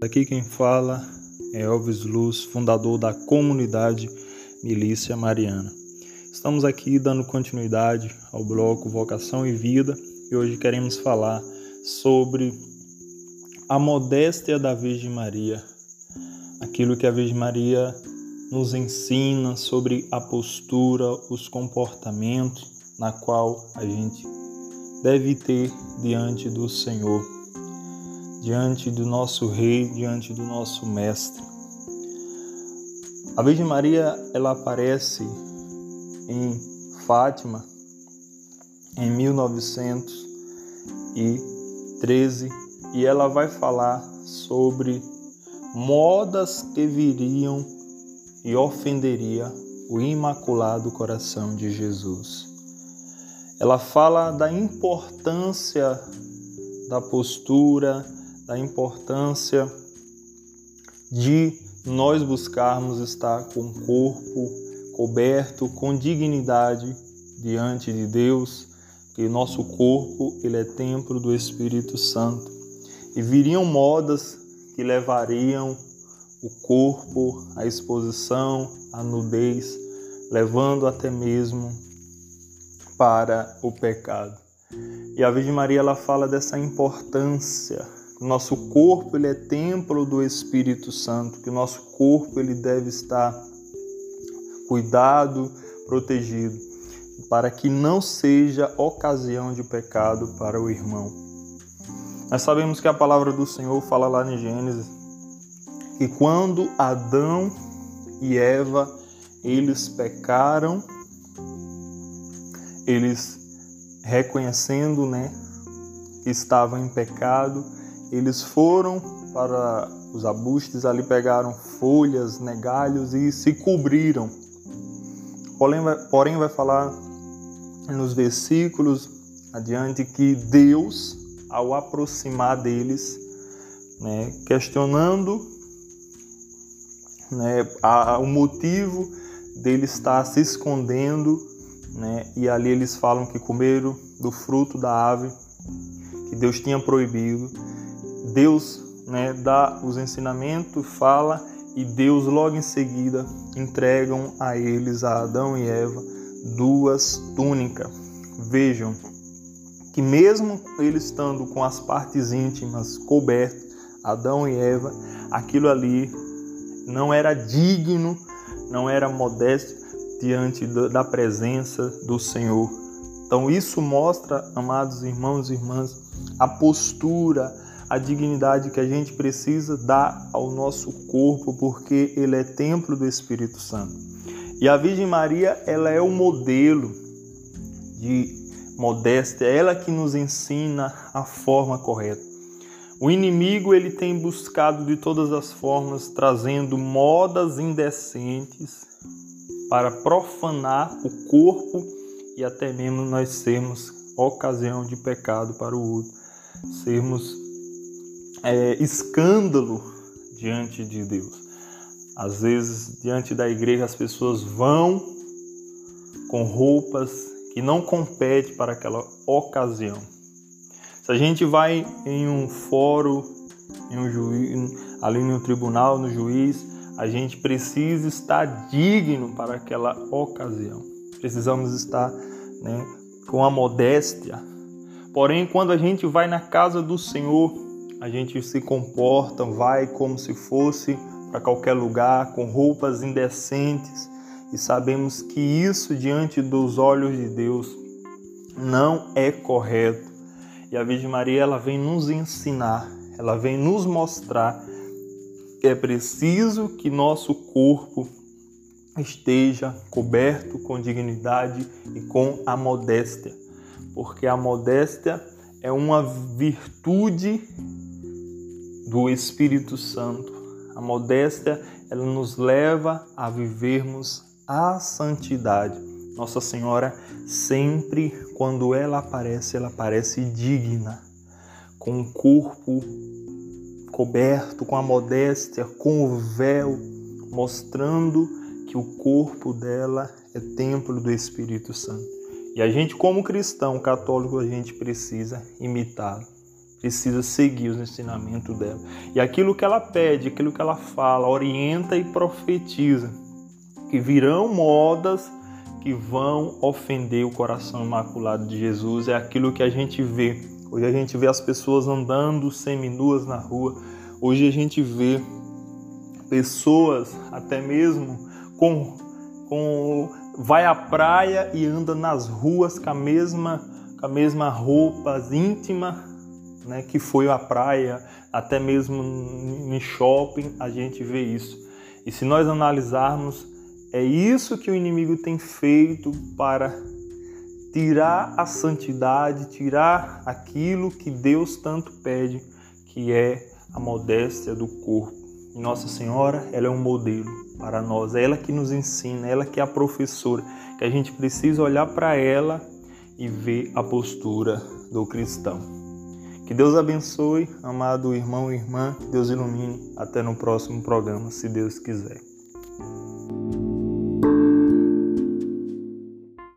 Aqui quem fala é Elvis Luz, fundador da comunidade Milícia Mariana. Estamos aqui dando continuidade ao bloco Vocação e Vida e hoje queremos falar sobre a modéstia da Virgem Maria, aquilo que a Virgem Maria nos ensina sobre a postura, os comportamentos na qual a gente deve ter diante do Senhor, diante do nosso Rei, diante do nosso Mestre. A Virgem Maria ela aparece em Fátima em 1913 e ela vai falar sobre modas que viriam e ofenderia o imaculado coração de Jesus. Ela fala da importância da postura, da importância de nós buscarmos estar com o corpo coberto com dignidade diante de Deus, que nosso corpo ele é templo do Espírito Santo. E viriam modas que levariam o corpo à exposição, à nudez, levando até mesmo para o pecado. E a Virgem Maria ela fala dessa importância. Nosso corpo ele é templo do Espírito Santo, que o nosso corpo ele deve estar cuidado, protegido, para que não seja ocasião de pecado para o irmão. Nós sabemos que a palavra do Senhor fala lá em Gênesis que quando Adão e Eva eles pecaram, eles reconhecendo, né, que estavam em pecado, eles foram para os arbustos, ali pegaram folhas, né, galhos e se cobriram. Porém vai, porém vai falar nos versículos adiante que Deus, ao aproximar deles, né, questionando né, a, o motivo dele estar se escondendo, né, e ali eles falam que comeram do fruto da ave que Deus tinha proibido. Deus né, dá os ensinamentos, fala e Deus logo em seguida entregam a eles, a Adão e Eva, duas túnicas. Vejam que mesmo eles estando com as partes íntimas cobertas, Adão e Eva, aquilo ali não era digno, não era modesto diante da presença do Senhor. Então isso mostra, amados irmãos e irmãs, a postura, a dignidade que a gente precisa dar ao nosso corpo, porque ele é templo do Espírito Santo. E a Virgem Maria, ela é o modelo de modéstia, é ela que nos ensina a forma correta. O inimigo ele tem buscado de todas as formas, trazendo modas indecentes para profanar o corpo e até mesmo nós sermos ocasião de pecado para o outro, sermos é, escândalo diante de Deus. Às vezes, diante da igreja, as pessoas vão com roupas que não competem para aquela ocasião. Se a gente vai em um fórum, em um juiz, ali no tribunal, no juiz, a gente precisa estar digno para aquela ocasião. Precisamos estar né, com a modéstia. Porém, quando a gente vai na casa do Senhor, a gente se comporta, vai como se fosse para qualquer lugar, com roupas indecentes, e sabemos que isso, diante dos olhos de Deus, não é correto. E a Virgem Maria ela vem nos ensinar, ela vem nos mostrar que é preciso que nosso corpo esteja coberto com dignidade e com a modéstia, porque a modéstia é uma virtude do Espírito Santo. A modéstia ela nos leva a vivermos a santidade. Nossa Senhora sempre, quando ela aparece, ela aparece digna, com o corpo coberto, com a modéstia, com o véu, mostrando que o corpo dela é templo do Espírito Santo. E a gente, como cristão católico, a gente precisa imitá-lo. Precisa seguir os ensinamentos dela. E aquilo que ela pede, aquilo que ela fala, orienta e profetiza que virão modas que vão ofender o coração imaculado de Jesus. É aquilo que a gente vê. Hoje a gente vê as pessoas andando seminuas na rua. Hoje a gente vê pessoas até mesmo com, com vai à praia e anda nas ruas com a mesma com a mesma roupa íntima, né, que foi à praia, até mesmo em shopping a gente vê isso. E se nós analisarmos é isso que o inimigo tem feito para tirar a santidade, tirar aquilo que Deus tanto pede, que é a modéstia do corpo. Nossa Senhora, ela é um modelo para nós, é ela que nos ensina, ela que é a professora, que a gente precisa olhar para ela e ver a postura do cristão. Que Deus abençoe, amado irmão e irmã, que Deus ilumine. Até no próximo programa, se Deus quiser.